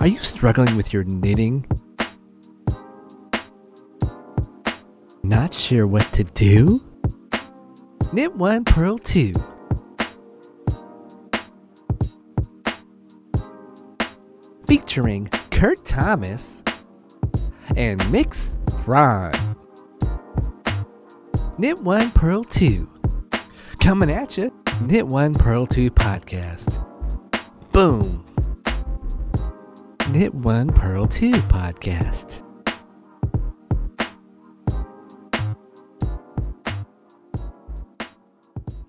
Are you struggling with your knitting? Not sure what to do? Knit one, purl two. Featuring Kurt Thomas and Mix Thrawn. Knit one, purl two. Coming at you, Knit one, purl two podcast. Boom. Knit one, Purl two podcast.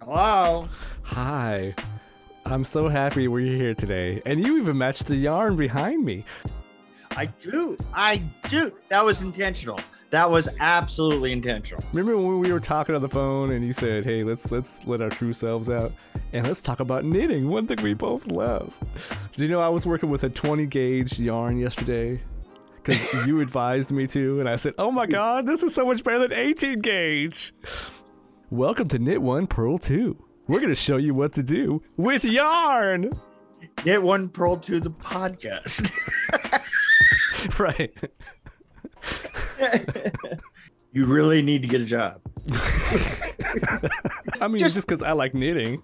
Hello. Hi. I'm so happy we're here today. And you even matched the yarn behind me. I do. I do. That was intentional. That was absolutely intentional. Remember when we were talking on the phone and you said, "Hey, let's let's let our true selves out and let's talk about knitting, one thing we both love." Do you know I was working with a 20 gauge yarn yesterday? Cuz you advised me to and I said, "Oh my god, this is so much better than 18 gauge." Welcome to Knit 1 Purl 2. We're going to show you what to do with yarn. Get one pearl to the podcast. right. you really need to get a job. I mean, just because I like knitting.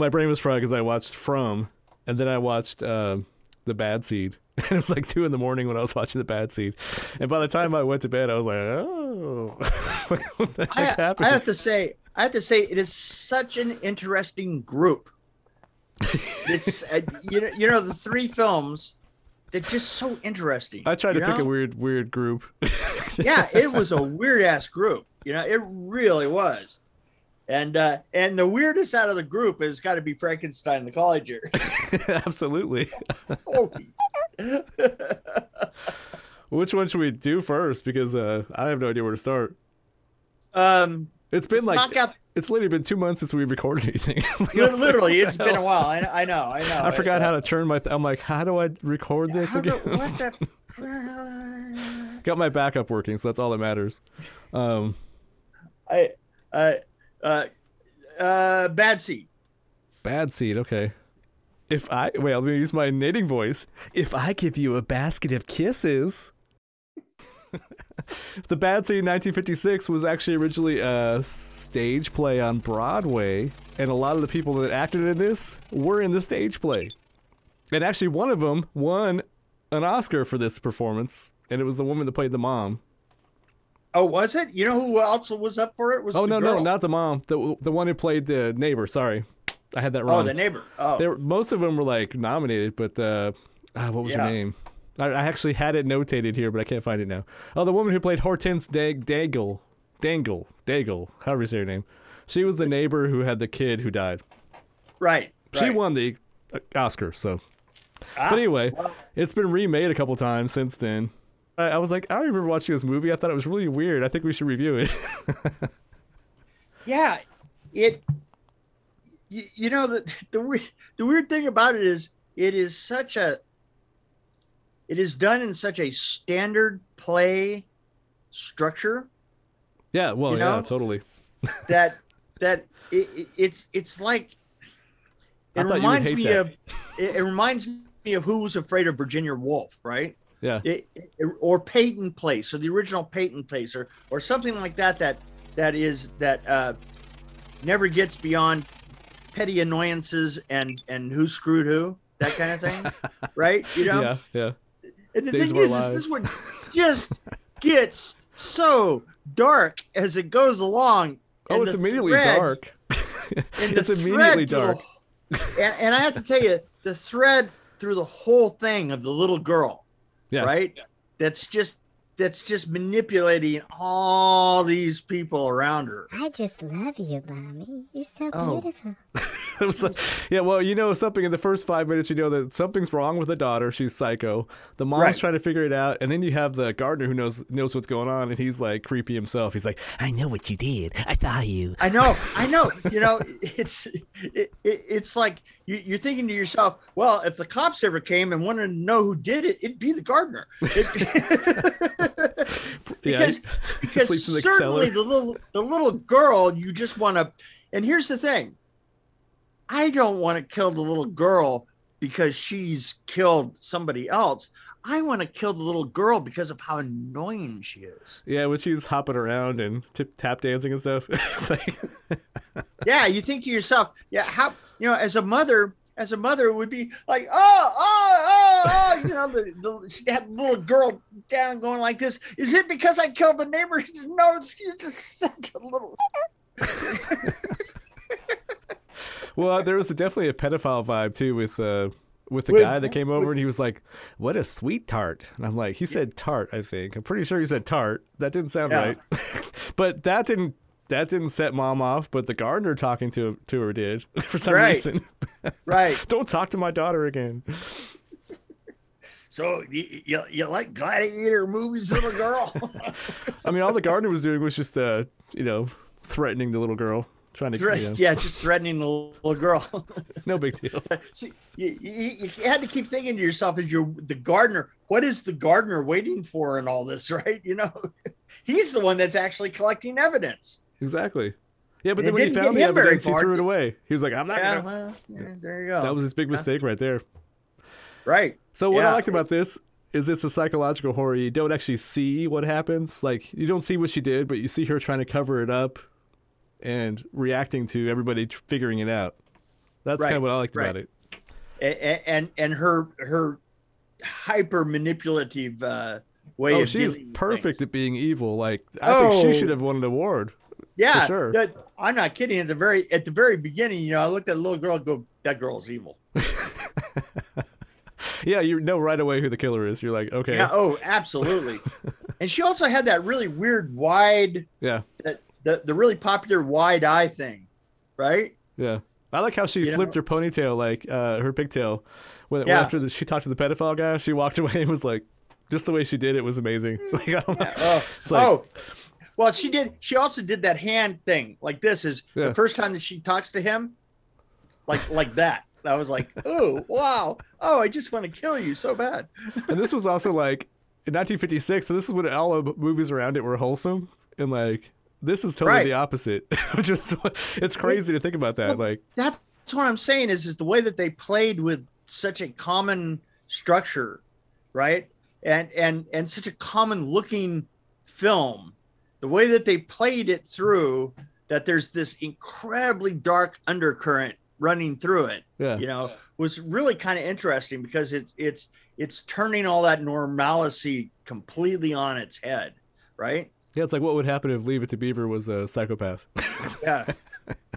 My brain was fried because I watched From, and then I watched uh, The Bad Seed. And it was like two in the morning when I was watching The Bad Seed. And by the time I went to bed, I was like, oh, what the I, happened? I have to say, I have to say, it is such an interesting group. It's uh, you know, you know, the three films. They're just so interesting. I tried to you pick a weird, weird group. yeah, it was a weird ass group. You know, it really was. And uh, and the weirdest out of the group has got to be Frankenstein the college years. Absolutely. Which one should we do first? Because uh, I have no idea where to start. um, It's been like out. it's literally been two months since we recorded anything. Like, like, Literally, what it's been a while. I, I know. I know. I forgot how to turn my. Th- I'm like, how do I record this again? what the? Got my backup working, so that's all that matters. Um, I uh uh uh bad seed. bad seed. Okay. If I wait, let me use my knitting voice. If I give you a basket of kisses. the Bad Seed in 1956 was actually originally a stage play on Broadway, and a lot of the people that acted in this were in the stage play. And actually, one of them won an Oscar for this performance, and it was the woman that played the mom. Oh, was it? You know who else was up for it? Was Oh no, no, not the mom. The the one who played the neighbor. Sorry, I had that wrong. Oh, the neighbor. Oh, There, most of them were like nominated, but uh, ah, what was her name? I, I actually had it notated here, but I can't find it now. Oh, the woman who played Hortense Dag- Dangle, Dangle, Dangle, however you say her name. She was the neighbor who had the kid who died. right. She right. won the uh, Oscar, so. Ah, But anyway, well. it's been remade a couple times since then. I, I was like, I don't remember watching this movie. I thought it was really weird. I think we should review it. Yeah, it. You, you know the the weird the weird thing about it is it is such a. It is done in such a standard play structure yeah, well, You yeah, totally. that that it, it- it's it's like I it thought you would reminds hate me that. of it, it reminds me of Who Was Afraid of Virginia Woolf, right? Yeah. It, it- or Peyton Place, or the original Peyton Place, or or something like that. That that is that uh, never gets beyond petty annoyances and and who screwed who that kind of thing, right? You know. Yeah, yeah. And the Days thing is, is this one just gets so dark as it goes along. Oh, it's immediately thread- dark. it's immediately dark. the- and, and I have to tell you, the thread through the whole thing of the little girl, Yeah. right? That's just that's just manipulating all these people around her. I just love you, Mommy. You're so Oh. beautiful. It was like- yeah, well, you know something in the first five minutes, you know that something's wrong with the daughter. She's psycho. The mom's Right. trying to figure it out, and then you have the gardener who knows knows what's going on, and he's like creepy himself. He's like, "I know what you did. I saw you." I know, I know. You know, it's it, it, it's like you, you're thinking to yourself, well, if the cops ever came and wanted to know who did it, it'd be the gardener. It- Yeah, because he because sleeps in the certainly the little the little girl, you just want to. And here's the thing, I don't want to kill the little girl because she's killed somebody else. I want to kill the little girl because of how annoying she is. Yeah, when she's hopping around and tip tap dancing and stuff. it's like, yeah, you think to yourself, yeah, how you know, as a mother, as a mother, it would be like, oh, oh, oh, oh, you know, the, the she had the little girl down going like this. Is it because I killed the neighbor? No, it's you're just such a little. Well, there was definitely a pedophile vibe too with uh with the With- guy that came over and he was like, "What a sweet tart," and I'm like, he said tart, I think. I'm pretty sure he said tart. That didn't sound Yeah. right, but that didn't that didn't set mom off. But the gardener talking to to her did for some Right. reason. Right. Don't talk to my daughter again. So you, you, you like gladiator movies, little girl? I mean, all the gardener was doing was just uh you know threatening the little girl, trying to Threat- you know, yeah, just threatening the little girl. no big deal. See, you, you, you had to keep thinking to yourself as you're the gardener. What is the gardener waiting for in all this, right? You know, he's the one that's actually collecting evidence. Exactly. Yeah, but And then when he found the evidence, he threw it away. He was like, "I'm not Yeah, gonna." well, yeah, there you go. That was his big mistake right there. right. So what I Yeah. liked about this is it's a psychological horror. You don't actually see what happens. Like you don't see what she did, but you see her trying to cover it up and reacting to everybody tr- figuring it out. That's kind of what I liked right. about it. And and, and her her hyper manipulative uh, way Oh, of she's perfect things. at being evil. Like I think Oh. she should have won an award. Yeah, sure. that- I'm not kidding. At the very at the very beginning, you know, I looked at the little girl. and Go, that girl's evil. Yeah, you know right away who the killer is. You're like, okay, Yeah. Oh, absolutely. and she also had that really weird wide, yeah, that the the really popular wide eye thing, right? yeah. I like how she You flipped know- her ponytail, like uh, her pigtail. When, when after the, she talked to the pedophile guy, she walked away and was like, just the way she did it was amazing. Like, know. Oh, It's like- oh. Well, she did. She also did that hand thing, like this. Is Yeah. the first time that she talks to him, like like that. I was like, oh wow, oh, I just want to kill you so bad. and this was also like in 1956 so this is when all the movies around it were wholesome and like this is totally Right. the opposite which is it's crazy to think about that Well, like That's what I'm saying is is the way that they played with such a common structure, right? And and and such a common looking film. The way that they played it through that there's this incredibly dark undercurrent running through it, yeah you know, was really kind of interesting because it's it's it's turning all that normalcy completely on its head, right? Yeah it's like what would happen if leave it to beaver was a psychopath Yeah.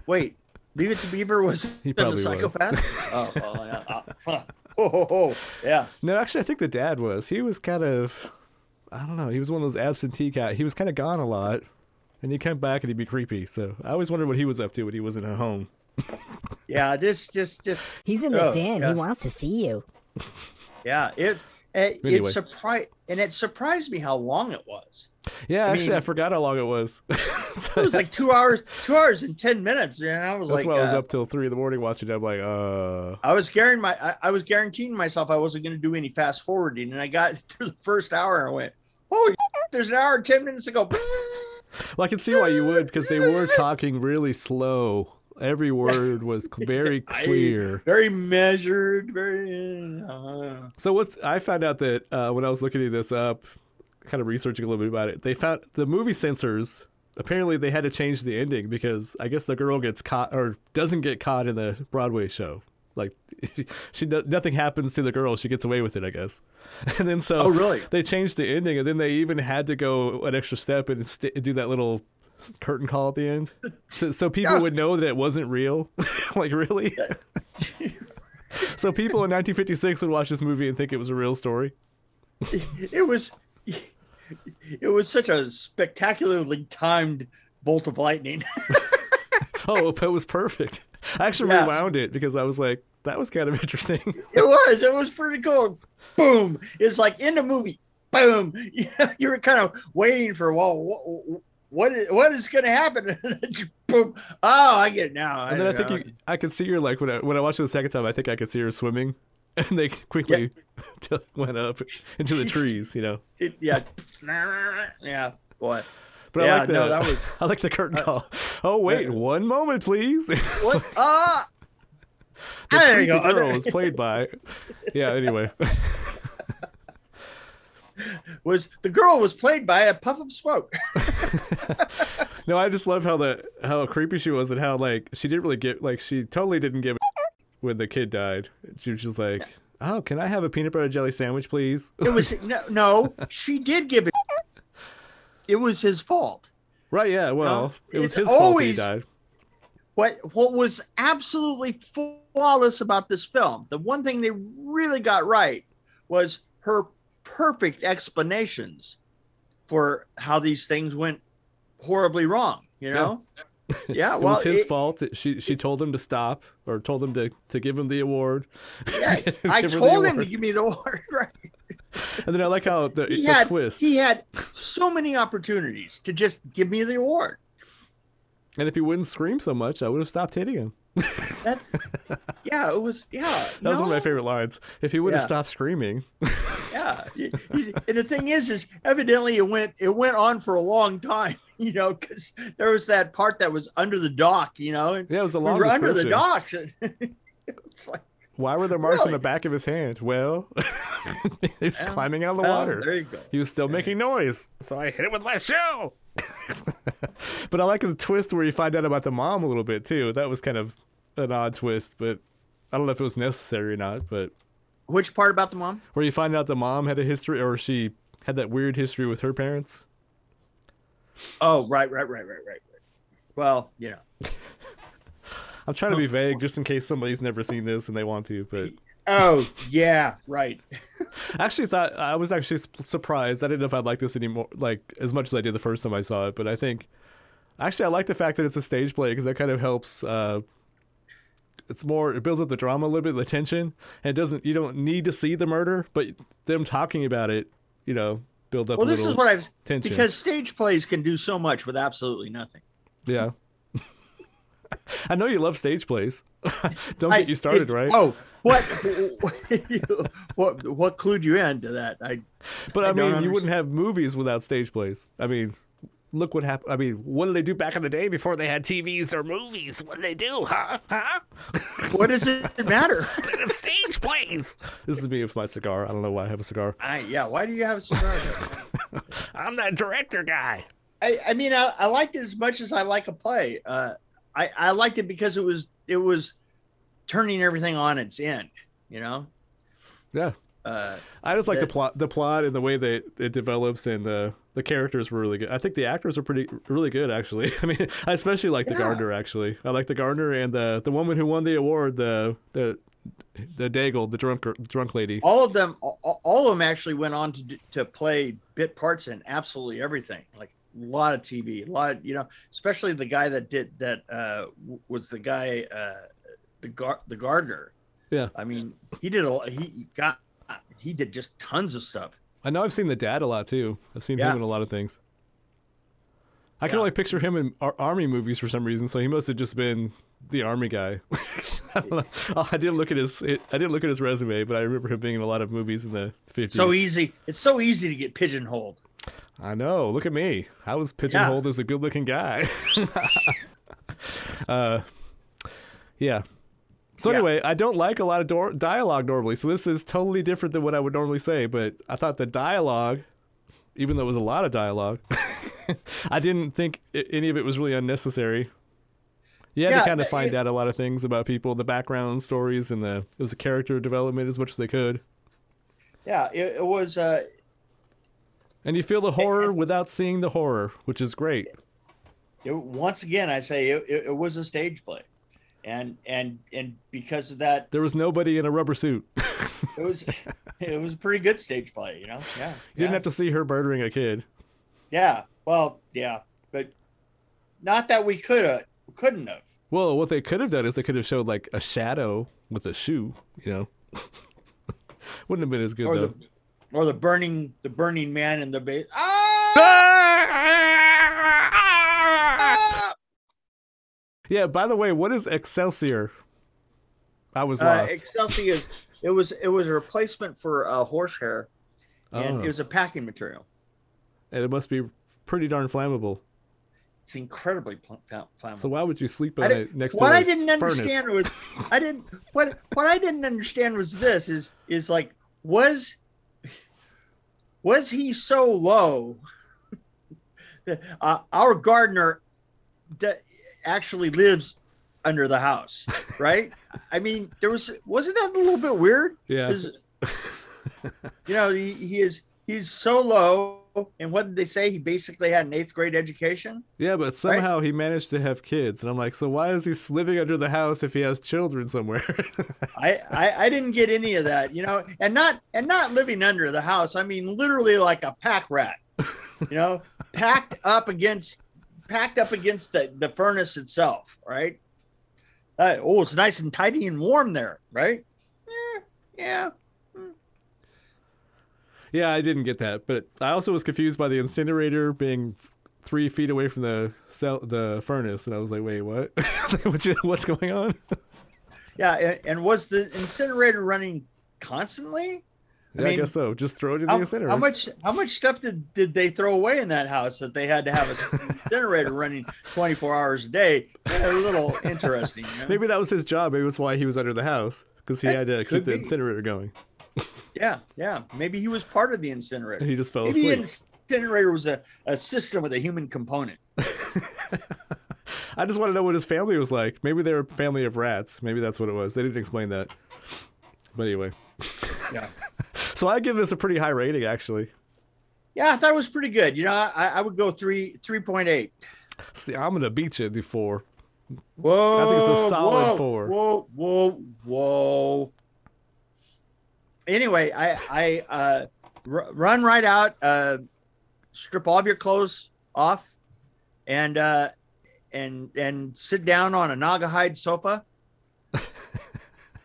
Wait, Leave It to Beaver was He a probably was. psychopath. oh, oh, yeah. Uh, huh. oh, oh, oh, yeah. no actually i think the dad was he was kind of i don't know he was one of those absentee cat he was kind of gone a lot and he'd come back and he'd be creepy so i always wondered what he was up to when he wasn't at home Yeah, this just just He's in the Oh, den. yeah. He wants to see you. yeah, it it, Anyway. it surprised and it surprised me how long it was. Yeah I actually i forgot how long it was It was like two hours, two hours and ten minutes, and I was that's like, why i was uh, up till three in the morning watching it i'm like uh I was guaranteeing my, I, I was guaranteeing myself I wasn't going to do any fast forwarding, and I got through the first hour and I went, "Holy, there's an hour and ten minutes ago." Well, I can see why you would because they were talking really slow. Every word was very I- clear. very measured, very. Uh, So what's I found out that uh, when I was looking this up, kind of researching a little bit about it, they found the movie censors apparently they had to change the ending because I guess the girl gets caught or doesn't get caught in the Broadway show. Like she nothing happens to the girl, she gets away with it, I guess. And then so Oh, really? they changed the ending, and then they even had to go an extra step and st- do that little curtain call at the end, so, so people Yeah. would know that it wasn't real. like really. so people in 1956 would watch this movie and think it was a real story. it was it was such a spectacularly timed bolt of lightning. Oh, it was perfect. I actually Yeah. rewound it because I was like, that was kind of interesting. it was. It was pretty cool. Boom! It's like in the movie. Boom! You, were kind of waiting for well, what what is, what is going to happen? And then just Boom! Oh, I get it now. And then I think you, I could see her like when I when I watched it the second time, I think I could see her swimming, and they quickly went up into the trees, you know. It- yeah, yeah, boy. But Yeah, I like the no, that was- I like the curtain call. Oh wait, one moment, please. the What? Ah! there you go. girl was played by. Yeah. Anyway, was the girl was played by a puff of smoke. no, I just love how the how creepy she was and how like she didn't really get like she totally didn't give a when the kid died. She was just like, oh, can I have a peanut butter jelly sandwich, please? It was no, no. She did give it. It was his fault. Right, yeah. Well, it was his fault that he died. What what was absolutely flawless about this film, the one thing they really got right was her perfect explanations for how these things went horribly wrong. You know? Yeah. Yeah, it well, was his it- fault. She she told him to stop or told him to, to give him the award. yeah, I Give her the told him to give me the award. Right. And then I like how the, He the had twist. he had so many opportunities to just give me the award. And if he wouldn't scream so much, I would have stopped hitting him. That's yeah. It was yeah. That was one of my favorite lines. If he would have Yeah. stopped screaming, Yeah, and the thing is, is evidently it went it went on for a long time, you know, because there was that part that was under the dock, you know. Yeah, it was a we long were under the docks. And it's like Why were there marks on the back of his hand? Well, he was Yeah. climbing out of the water. There you go. He was still making noise, so I hit it with my shoe. but I like the twist where you find out about the mom a little bit too. That was kind of an odd twist, but I don't know if it was necessary or not. But Which part about the mom? where you find out the mom had a history, or she had that weird history with her parents. Oh, right, right, right, right, right. right. Well, you know. I'm trying to be vague just in case somebody's never seen this and they want to. But Oh, yeah, right. I actually thought I was actually surprised. I didn't know if I'd like this anymore, like as much as I did the first time I saw it. But I think actually I like the fact that it's a stage play because that kind of helps. Uh, it's more it builds up the drama a little bit, the tension, and it doesn't. You don't need to see the murder, but them talking about it, you know, build up. Well, this is what I've tension. because stage plays can do so much with absolutely nothing. yeah. I know you love stage plays. don't I- get you started, it- right? Oh, what, what, what clued you into that? I, But I I, mean, you wouldn't have movies without stage plays. I mean, look what happened. I mean, what did they do back in the day before they had TVs or movies? What did they do, huh? Huh? what does it matter? Plays. This is me with my cigar. I don't know why I have a cigar. I, yeah, why do you have a cigar? I'm that director guy. I, I mean, I, I liked it as much as I like a play. Uh, I, I liked it because it was it was turning everything on its end. You know, Yeah. uh, I just like the plot, the plot, and the way that it develops, and the the characters were really good. I think the actors are pretty really good, actually. I mean, I especially like the Yeah. Gardner. Actually, I like the gardener and the the woman who won the award, the the the Daigle, the drunk drunk lady. all of them, all, all of them actually went on to to play bit parts in absolutely everything. Like a lot of TV, a lot of you know, especially the guy that did that uh, was the guy, uh, the gar- the gardener. Yeah. I mean, he did a he got he did just tons of stuff. I know I've seen the dad a lot too. I've seen Yeah. him in a lot of things. I can Yeah. only picture him in ar- army movies for some reason, so he must have just been the army guy. I, I didn't look at his I didn't look at his resume, but I remember him being in a lot of movies in the 50s. So easy. It's so easy to get pigeonholed. I know. Look at me. I was pigeonholed as a good-looking guy. uh, yeah. So Yeah. anyway, I don't like a lot of door- dialogue normally, so this is totally different than what I would normally say. But I thought the dialogue, even though it was a lot of dialogue, I didn't think any of it was really unnecessary. You had Yeah, to kind of find it- out a lot of things about people, the background stories, and the it was a character development as much as they could. Yeah, it, it was. Uh, And you feel the horror without seeing the horror, which is great. it, once again, I say it, it, it was a stage play, and and and because of that, There was nobody in a rubber suit. it was it was a pretty good stage play. You know, yeah. You didn't have to see her murdering a kid. Yeah. Well, yeah, but not that we could have, couldn't have. Well, what they could have done is they could have showed like a shadow with a shoe, you know. Wouldn't have been as good Or though. the, or the burning, the burning man in the base. Ah! yeah, by the way, what is Excelsior? I was Uh, lost. Excelsior is it was it was a replacement for uh, horsehair, and Oh. it was a packing material. and it must be pretty darn flammable. It's incredibly flammable. So why would you sleep on it next what to a I didn't furnace? understand was I didn't what what I didn't understand was this is is like was was he so low that, uh, our gardener that actually lives under the house right I mean there was wasn't that a little bit weird Yeah. you know he, he is he's so low and what did they say he basically had an eighth grade education Yeah, but somehow he managed to have kids, and I'm like, so why is he living under the house if he has children somewhere? I, I I didn't get any of that, you know, and not and not living under the house. I mean, literally like a pack rat, you know, packed up against packed up against the the furnace itself, right? Uh, oh, it's nice and tidy and warm there, right? Eh, yeah, yeah, I didn't get that, but I also was confused by the incinerator being three feet away from the cell, the furnace, and I was like, wait, what? What What's going on? yeah. And, and was the incinerator running constantly? Yeah, I, mean, guess so. Just throw it in the incinerator. how much how much stuff did, did they throw away in that house that they had to have an incinerator running 24 hours a day? A little interesting. you know? Maybe that was his job. Maybe that's why he was under the house because he That had to keep the be. incinerator going. Yeah, yeah. Maybe he was part of the incinerator. He just fell Maybe the incinerator was a, a system with a human component. I just want to know what his family was like. Maybe they were a family of rats. Maybe that's what it was. They didn't explain that. But anyway, Yeah. so I give this a pretty high rating, actually. Yeah, I thought it was pretty good. You know, I, I would go three three point eight. See, I'm gonna beat you at the four. Whoa! I think it's a solid whoa, four. Whoa, whoa, whoa. Anyway, I I uh, r- run right out, uh, strip all of your clothes off, and uh, and and sit down on a Naugahyde sofa.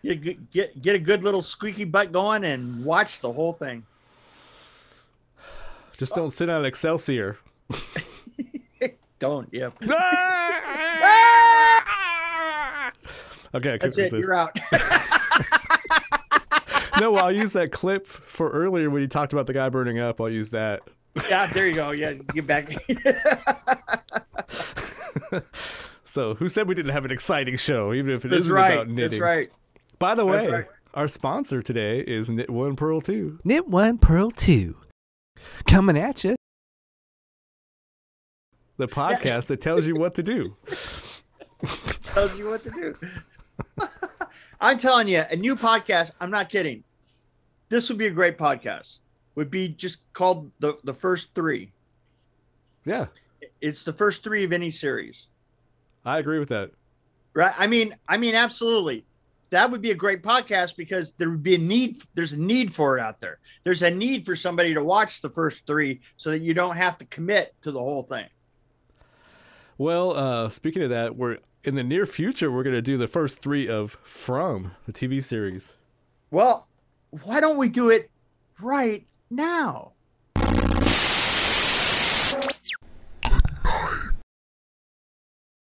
Get, a good- get get a good little squeaky butt going and watch the whole thing. Just don't sit on Excelsior. Don't. Yep. Okay, That's it. You're out. No, I'll use that clip for earlier when you talked about the guy burning up. I'll use that. yeah. There you go. Yeah. Get back. So, who said we didn't have an exciting show, even if it That's not right. about knitting? That's right. By the way, right. our sponsor today is Knit One Purl Two. Knit One Purl Two. Coming at you. the podcast that tells you what to do. tells you what to do. I'm telling you, a new podcast. I'm not kidding. This would be a great podcast. Would be just called the the first three. Yeah, It's the first three of any series, I agree with that. right? I mean, I mean, absolutely. That would be a great podcast because there would be a need. There's a need for it out there. There's a need for somebody to watch the first three so that you don't have to commit to the whole thing. Well, uh, speaking of that, we're in the near future. We're gonna do the first three of From the TV series. Well, why don't we do it right now?